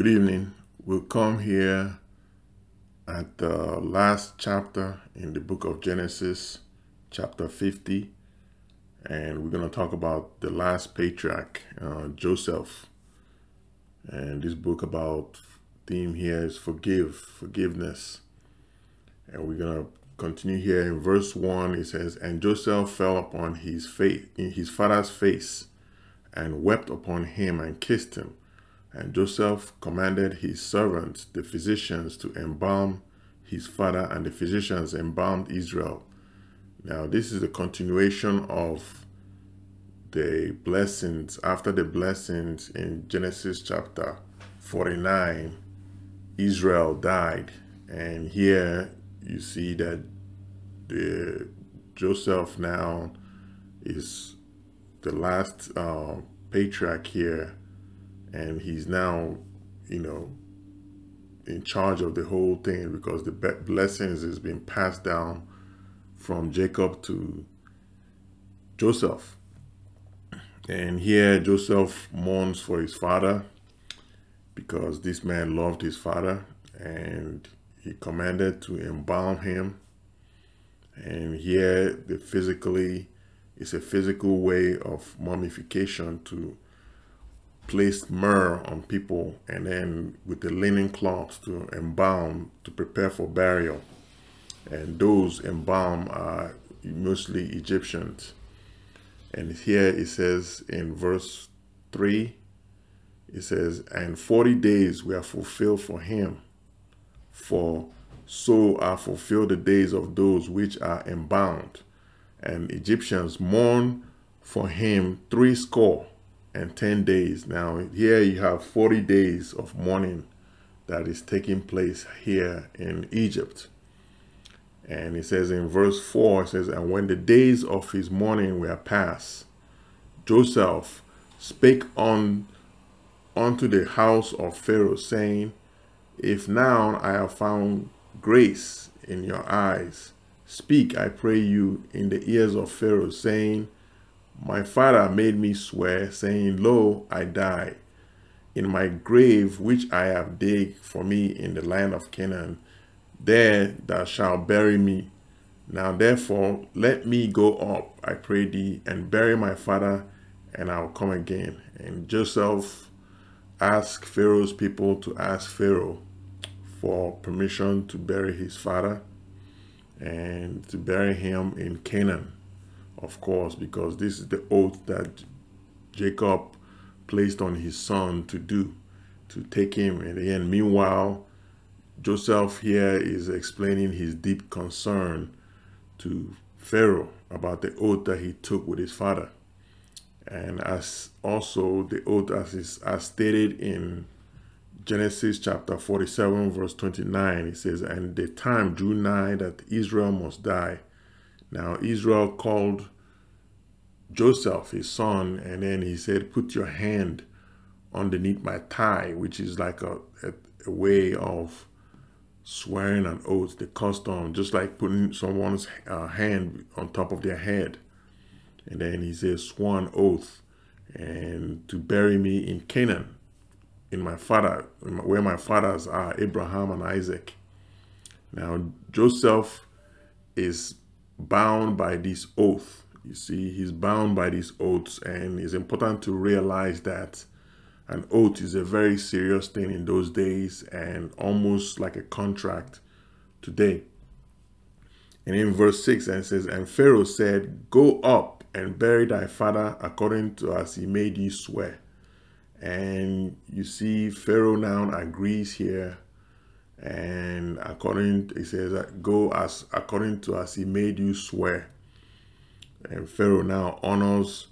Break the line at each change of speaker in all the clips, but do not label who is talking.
Good evening. We'll come here at the last chapter in the book of Genesis, chapter 50, and we're going to talk about the last patriarch, uh, Joseph. And this book about theme here is forgive, forgiveness. And we're going to continue here in verse 1. It says, And Joseph fell upon his face, in his father's face, and wept upon him and kissed him. And Joseph commanded his servants, the physicians, to embalm his father, and the physicians embalmed Israel. Now, this is a continuation of the blessings, after the blessings in Genesis chapter 49, Israel died. And here you see that the Joseph now is the last uh, patriarch here and he's now, you know, in charge of the whole thing because the blessings is being passed down from Jacob to Joseph. And here Joseph mourns for his father because this man loved his father and he commanded to embalm him. And here the physically, it's a physical way of mummification to placed myrrh on people and then with the linen cloths to embalm to prepare for burial. And those embalm are mostly Egyptians. And here it says in verse 3, it says, And 40 days were fulfilled for him, for so are fulfilled the days of those which are embalmed. And Egyptians mourn for him three score and 10 days. Now, here you have 40 days of mourning that is taking place here in Egypt. And it says in verse 4, it says, And when the days of his mourning were past, Joseph spake on unto the house of Pharaoh, saying, If now I have found grace in your eyes, speak, I pray you, in the ears of Pharaoh, saying, my father made me swear, saying, Lo, I die. In my grave, which I have digged for me in the land of Canaan, there thou shalt bury me. Now therefore, let me go up, I pray thee, and bury my father, and I will come again. And Joseph asked Pharaoh's people to ask Pharaoh for permission to bury his father and to bury him in Canaan of course, because this is the oath that Jacob placed on his son to do, to take him. And then, meanwhile, Joseph here is explaining his deep concern to Pharaoh about the oath that he took with his father. And as also the oath as is as stated in Genesis chapter 47 verse 29, it says, And the time drew nigh that Israel must die. Now Israel called Joseph, his son, and then he said, put your hand underneath my thigh, which is like a, a, a way of swearing an oath, the custom, just like putting someone's uh, hand on top of their head. And then he says, sworn oath, and to bury me in Canaan, in my father, where my fathers are, Abraham and Isaac. Now, Joseph is bound by this oath. You see, he's bound by these oaths, and it's important to realize that an oath is a very serious thing in those days and almost like a contract today. And in verse 6, and it says, And Pharaoh said, Go up and bury thy father according to as he made you swear. And you see, Pharaoh now agrees here and according he says go as according to as he made you swear. And pharaoh now honors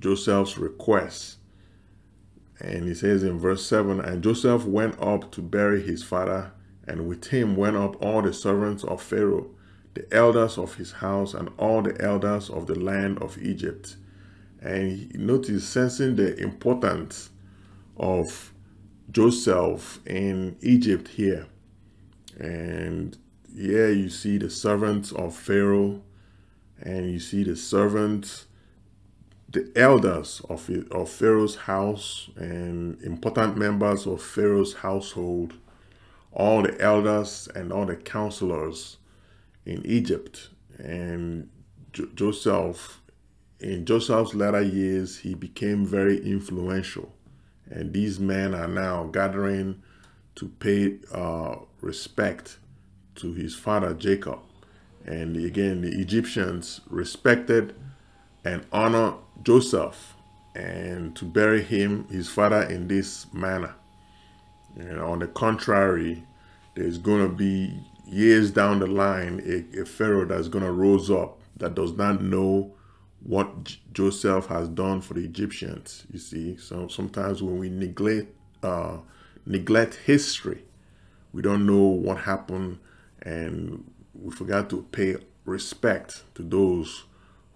joseph's request. And he says in verse 7 and joseph went up to bury his father and with him went up all the servants of pharaoh the elders of his house and all the elders of the land of egypt. And notice sensing the importance of Joseph in Egypt here. And here you see the servants of Pharaoh and you see the servants the elders of, of Pharaoh's house and important members of Pharaoh's household, all the elders and all the counselors in Egypt. And Joseph, in Joseph's latter years, he became very influential. And these men are now gathering to pay uh, respect to his father Jacob. And again, the Egyptians respected and honored Joseph and to bury him, his father, in this manner. And on the contrary, there's going to be years down the line a, a pharaoh that's going to rose up that does not know what Joseph has done for the Egyptians. You see, so sometimes when we neglect uh, neglect history, we don't know what happened, and we forgot to pay respect to those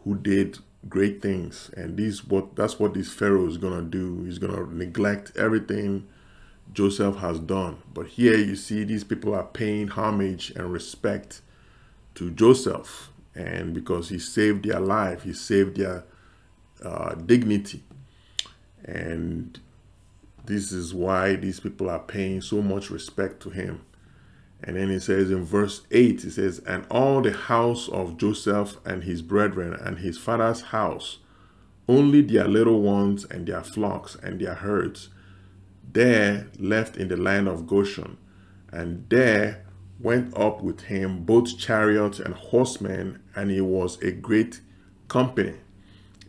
who did great things. And these what that's what this Pharaoh is gonna do. He's gonna neglect everything Joseph has done. But here you see these people are paying homage and respect to Joseph. And because he saved their life, he saved their uh, dignity. And this is why these people are paying so much respect to him. And then he says in verse 8, he says, And all the house of Joseph and his brethren and his father's house, only their little ones and their flocks and their herds, there left in the land of Goshen. And there went up with him both chariots and horsemen, and it was a great company.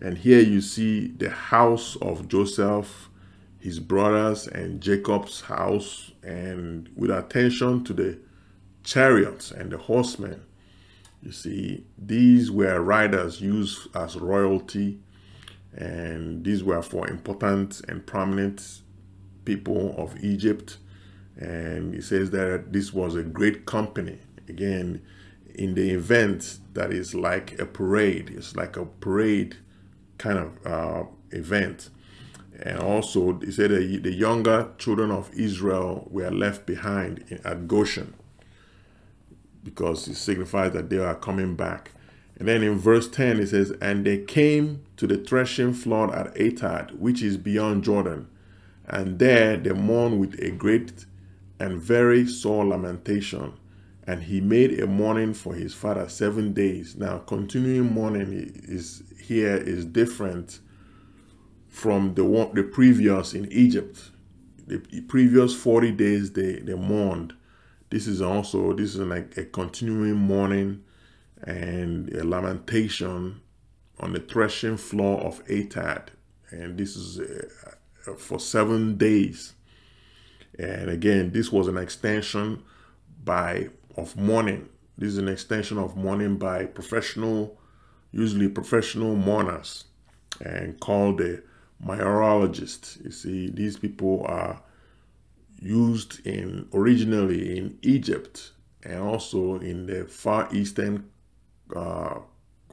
And here you see the house of Joseph his brothers and Jacob's house and with attention to the chariots and the horsemen. You see, these were riders used as royalty and these were for important and prominent people of Egypt. And he says that this was a great company. Again, in the event that is like a parade, it's like a parade kind of uh, event. And also, he said that the younger children of Israel were left behind in, at Goshen because it signifies that they are coming back. And then in verse 10, it says, And they came to the threshing floor at Atad, which is beyond Jordan. And there they mourned with a great and very sore lamentation. And he made a mourning for his father seven days. Now, continuing mourning is here is different from the one the previous in Egypt. The previous 40 days they, they mourned. This is also this is like a continuing mourning and a lamentation on the threshing floor of Atad. And this is uh, for seven days. And again, this was an extension by of mourning. This is an extension of mourning by professional, usually professional mourners, and called the Martyrologists. You see, these people are used in originally in Egypt and also in the Far Eastern uh,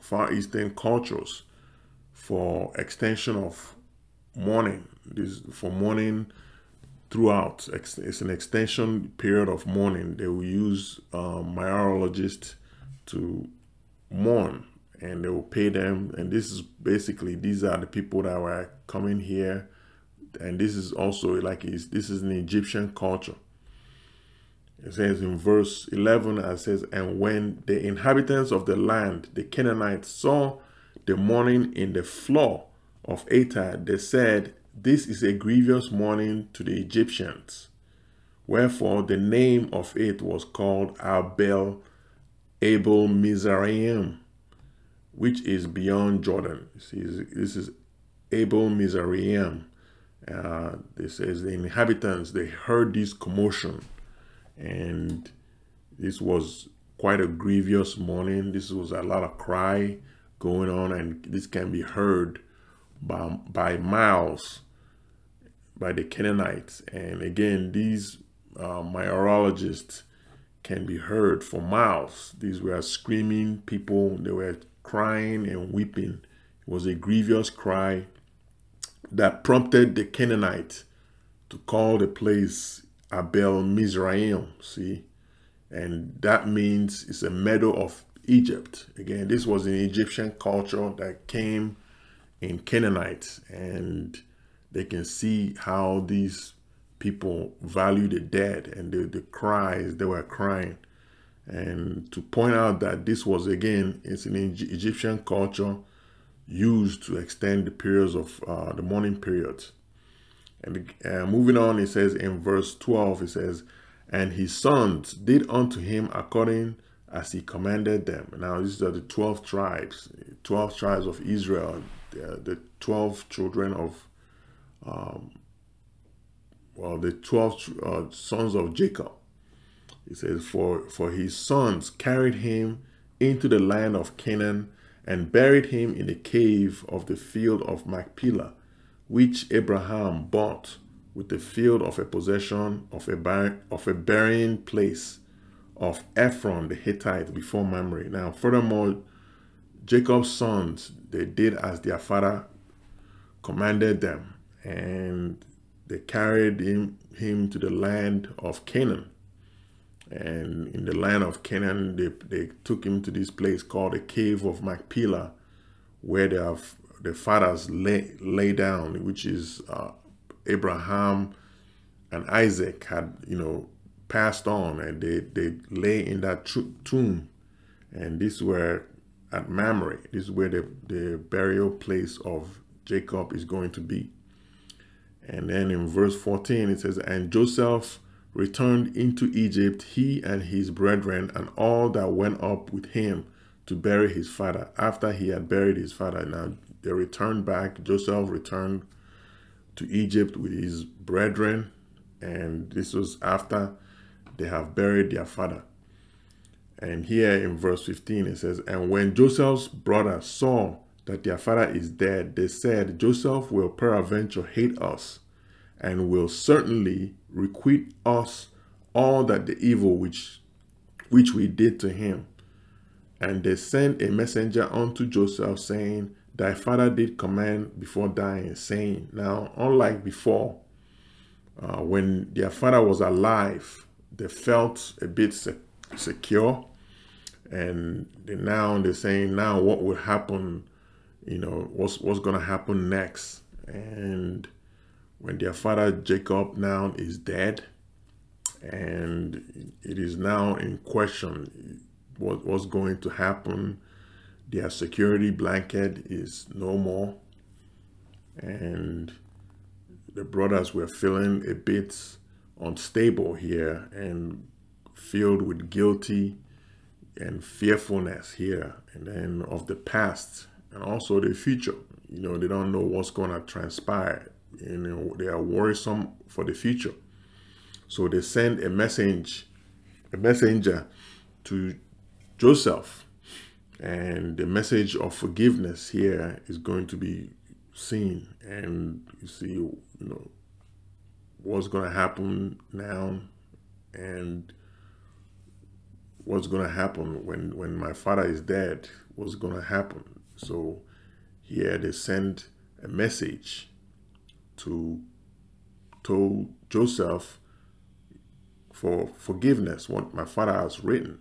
Far Eastern cultures for extension of mourning. This for mourning throughout. It's an extension period of mourning. They will use um, to mourn and they will pay them. And this is basically, these are the people that were coming here. And this is also like, this is an Egyptian culture. It says in verse 11, it says, And when the inhabitants of the land, the Canaanites, saw the mourning in the floor of Atad, they said, This is a grievous mourning to the Egyptians. Wherefore the name of it was called Abel Abel Mizraim, which is beyond Jordan. This is Abel Mizraim. Uh, this says the inhabitants, they heard this commotion and this was quite a grievous morning. This was a lot of cry going on and this can be heard by, by miles by the Canaanites. And again, these uh, Martyrologists can be heard for miles. These were screaming people. They were crying and weeping. It was a grievous cry that prompted the Canaanites to call the place Abel Mizraim, see? And that means it's a meadow of Egypt. Again, this was an Egyptian culture that came in Canaanites and they can see how these people value the dead and the, the cries they were crying. And to point out that this was again it's an Egyptian culture used to extend the periods of uh, the mourning periods. And uh, moving on it says in verse 12 it says and his sons did unto him according as he commanded them. Now these are the 12 tribes 12 tribes of Israel the 12 children of um, well, the 12 uh, sons of Jacob. He says, for, for his sons carried him into the land of Canaan and buried him in the cave of the field of Machpelah, which Abraham bought with the field of a possession of a, of a burying place of Ephron the Hittite before Mamre. Now, furthermore, Jacob's sons, they did as their father commanded them, and they carried him, him to the land of Canaan. And in the land of Canaan, they, they took him to this place called the Cave of Machpelah, where they have the fathers lay, lay down, which is uh, Abraham and Isaac had, you know, passed on and they, they lay in that tomb. And this were at Mamre. This is where the, the burial place of Jacob is going to be. And then in verse 14, it says, And Joseph returned into Egypt, he and his brethren, and all that went up with him to bury his father. After he had buried his father, now they returned back. Joseph returned to Egypt with his brethren, and this was after they have buried their father. And here in verse 15, it says, And when Joseph's brother saw that their father is dead, they said, Joseph will peradventure hate us and will certainly requite us all that the evil which which we did to him. And they sent a messenger unto Joseph, saying, Thy father did command before dying, saying, Now, unlike before, uh, when their father was alive, they felt a bit se secure. And they, now they're saying, now what will happen you know, what's, what's going to happen next. And when their father Jacob now is dead, and it is now in question what, what's going to happen. Their security blanket is no more. And the brothers were feeling a bit unstable here and filled with guilty and fearfulness here and then of the past and also the future. You know, they don't know what's going to transpire. You know, they are worrisome for the future. So they send a message, a messenger to Joseph. And the message of forgiveness here is going to be seen. And you see, you know, what's going to happen now and what's going to happen when, when my father is dead, what's going to happen. So here they send a message to told Joseph for forgiveness, what my father has written.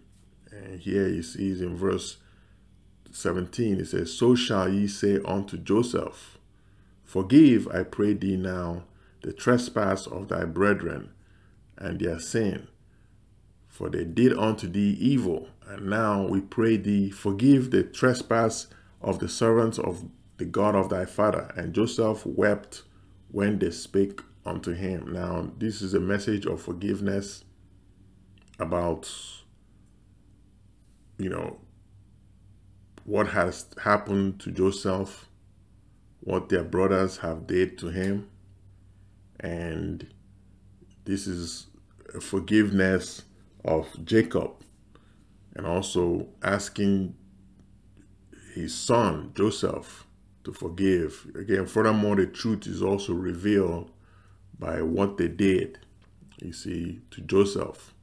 And here he sees in verse 17, it says, So shall ye say unto Joseph, Forgive, I pray thee now, the trespass of thy brethren and their sin. For they did unto thee evil, and now we pray thee, forgive the trespass of the servants of the God of thy father. And Joseph wept when they spake unto him. Now, this is a message of forgiveness about, you know, what has happened to Joseph, what their brothers have did to him. And this is forgiveness of Jacob and also asking his son, Joseph, to forgive. Again, furthermore, the truth is also revealed by what they did, you see, to Joseph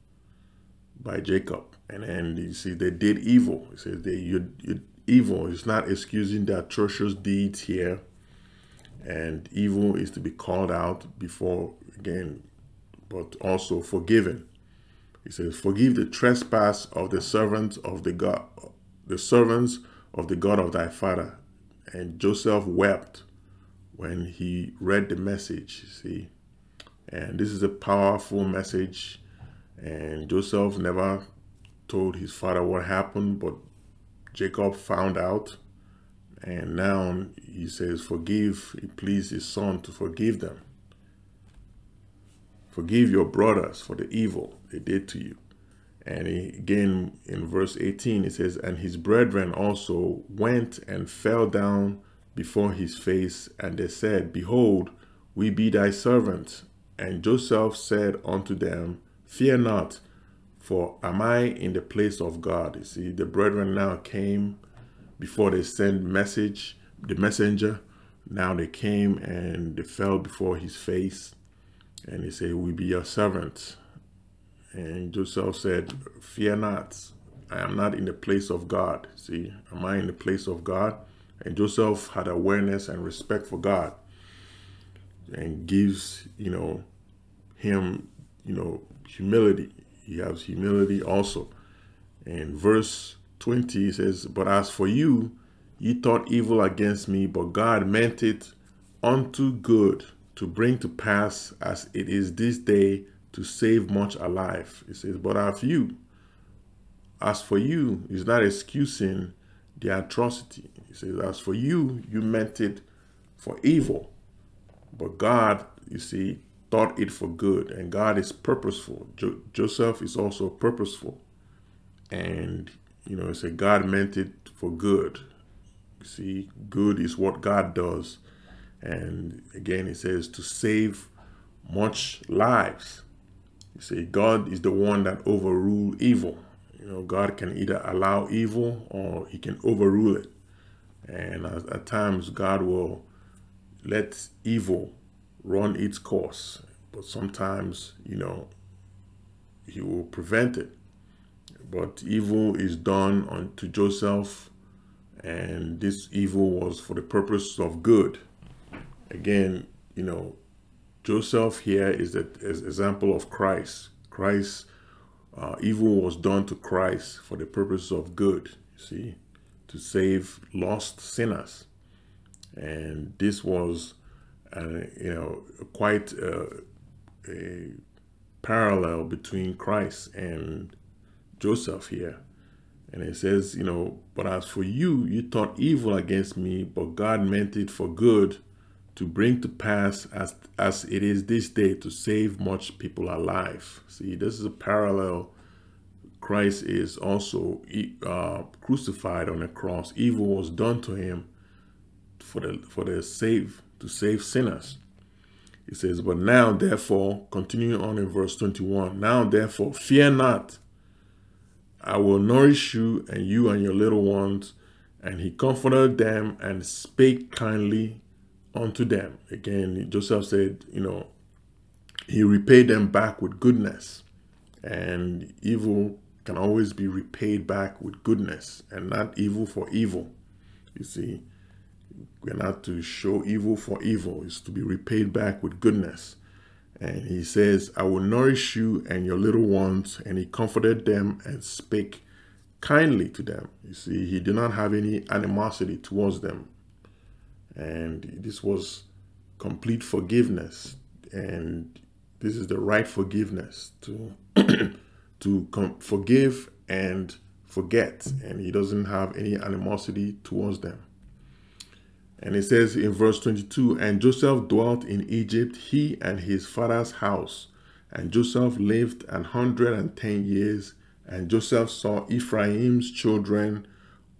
by Jacob. And then you see, they did evil. He says they you, you evil is not excusing their atrocious deeds here. And evil is to be called out before, again, but also forgiven. He says, forgive the trespass of the servants of the God, the servants of the God of thy father. And Joseph wept when he read the message, see. And this is a powerful message. And Joseph never told his father what happened, but Jacob found out. And now he says, Forgive, he pleased his son to forgive them. Forgive your brothers for the evil they did to you. And he, again, in verse 18, it says, And his brethren also went and fell down before his face, and they said, Behold, we be thy servants. And Joseph said unto them, Fear not, for am I in the place of God? You see, the brethren now came before they sent message, the messenger. Now they came and they fell before his face. And he said, We be your servants. And Joseph said, Fear not, I am not in the place of God. See, am I in the place of God? And Joseph had awareness and respect for God and gives, you know, him, you know, humility. He has humility also. And verse 20 says, But as for you, ye thought evil against me, but God meant it unto good to bring to pass as it is this day to save much alive. It says, But as you, as for you, is not excusing the atrocity. He says, As for you, you meant it for evil. But God, you see, thought it for good. And God is purposeful. Jo Joseph is also purposeful. And, you know, it said God meant it for good. You see, good is what God does. And again, it says to save much lives. You see, God is the one that overrule evil. You know, God can either allow evil or he can overrule it. And at, at times, God will let evil run its course. But sometimes, you know, he will prevent it. But evil is done unto Joseph, and this evil was for the purpose of good. Again, you know, Joseph here is the example of Christ. Christ, uh, evil was done to Christ for the purpose of good, you see, to save lost sinners. And this was, uh, you know, quite uh, a parallel between Christ and Joseph here. And it says, you know, but as for you, you thought evil against me, but God meant it for good to bring to pass as as it is this day to save much people alive. See, this is a parallel. Christ is also uh, crucified on the cross. Evil was done to him for the for the save to save sinners. He says, but now therefore, continuing on in verse 21, now therefore fear not. I will nourish you and you and your little ones. And he comforted them and spake kindly unto them. Again, Joseph said, you know, he repaid them back with goodness. And evil can always be repaid back with goodness and not evil for evil. You see, we're not to show evil for evil, it's to be repaid back with goodness. And he says, I will nourish you and your little ones. And he comforted them and spake kindly to them. You see, he did not have any animosity towards them and this was complete forgiveness. And this is the right forgiveness to to forgive and forget. And he doesn't have any animosity towards them. And it says in verse 22 and joseph dwelt in egypt he and his father's house. And joseph lived an hundred and ten years. And joseph saw ephraim's children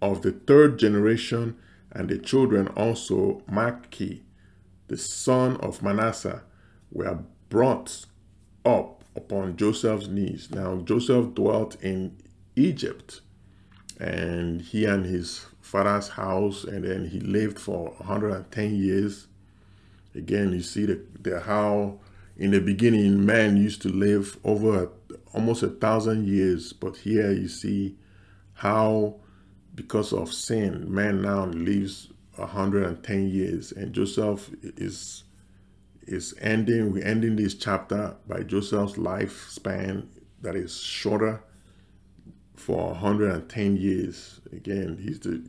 of the third generation and the children also, Machir, the son of Manasseh, were brought up upon Joseph's knees. Now, Joseph dwelt in Egypt, and he and his father's house, and then he lived for 110 years. Again, you see the, the how in the beginning man used to live over almost a thousand years, but here you see how because of sin, man now lives 110 years. And Joseph is is ending, we're ending this chapter by Joseph's lifespan that is shorter for 110 years. Again, he's the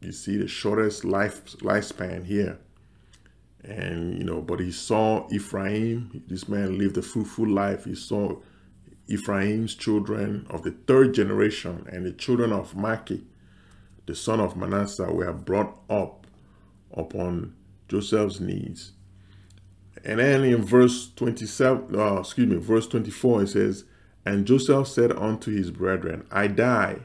You see the shortest life lifespan here. And, you know, but he saw Ephraim. This man lived a fruitful life. He saw Ephraim's children of the third generation and the children of Machir, the son of Manasseh, were brought up upon Joseph's knees. And then in verse 27, uh, excuse me, verse 24, it says, And Joseph said unto his brethren, I die,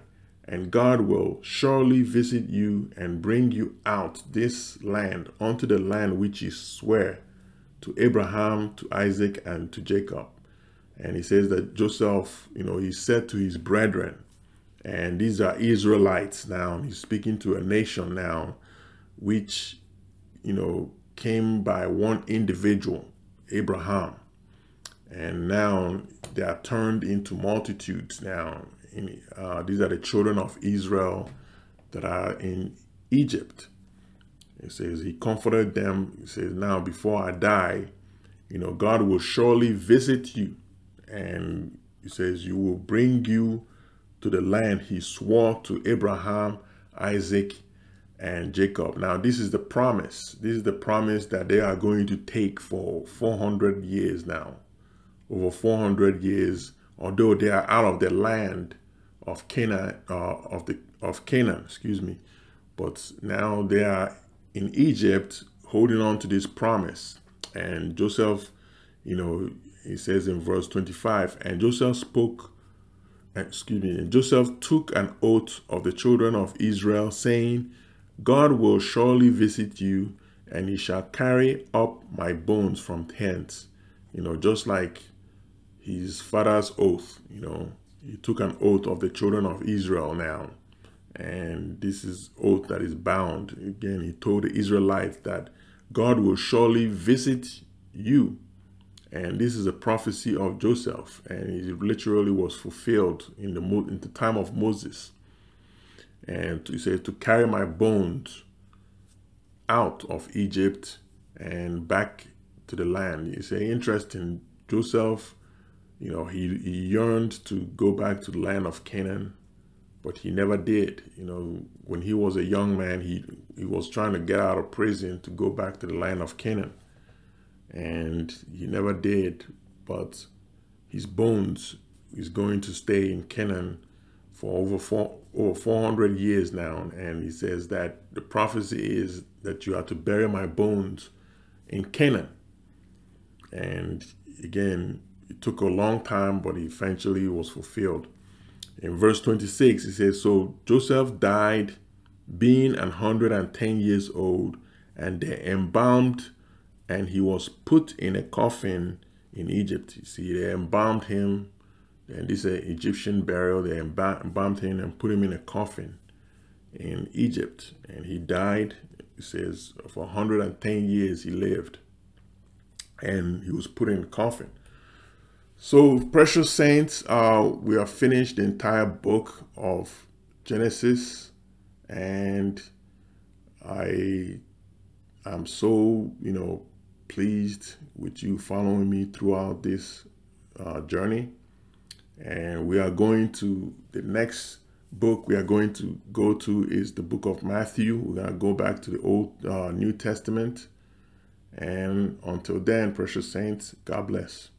and God will surely visit you and bring you out this land unto the land which he sware to Abraham, to Isaac, and to Jacob. And he says that Joseph, you know, he said to his brethren, and these are Israelites now. He's speaking to a nation now, which, you know, came by one individual, Abraham. And now they are turned into multitudes now. Uh, these are the children of Israel that are in Egypt. It says he comforted them. He says, now before I die, you know, God will surely visit you. And he says, you will bring you to the land he swore to Abraham, Isaac, and Jacob. Now, this is the promise. This is the promise that they are going to take for 400 years now. Over 400 years, although they are out of the land of Canaan, uh, of the of Canaan, excuse me, but now they are in Egypt holding on to this promise. And Joseph, you know, he says in verse 25, and Joseph spoke, excuse me, Joseph took an oath of the children of Israel, saying, God will surely visit you, and he shall carry up my bones from hence. You know, just like his father's oath, you know, he took an oath of the children of Israel now. And this is oath that is bound. Again, he told the Israelites that God will surely visit you. And this is a prophecy of Joseph, and it literally was fulfilled in the in the time of Moses. And he said, to carry my bones out of Egypt and back to the land. It's an interesting. Joseph, you know, he, he yearned to go back to the land of Canaan, but he never did. You know, when he was a young man, he, he was trying to get out of prison to go back to the land of Canaan. And he never did, but his bones is going to stay in Canaan for over four, over 400 years now. And he says that the prophecy is that you are to bury my bones in Canaan. And again, it took a long time, but eventually it was fulfilled. In verse 26, he says, So Joseph died being 110 years old, and they embalmed, and he was put in a coffin in Egypt. You see, they embalmed him and this is an Egyptian burial. They embalmed him and put him in a coffin in Egypt. And he died, it says, for 110 years he lived. And he was put in a coffin. So, precious saints, uh, we have finished the entire book of Genesis. And I am so, you know, pleased with you following me throughout this uh, journey and we are going to the next book we are going to go to is the book of Matthew. We're going to go back to the Old uh, New Testament. And until then, precious saints, God bless.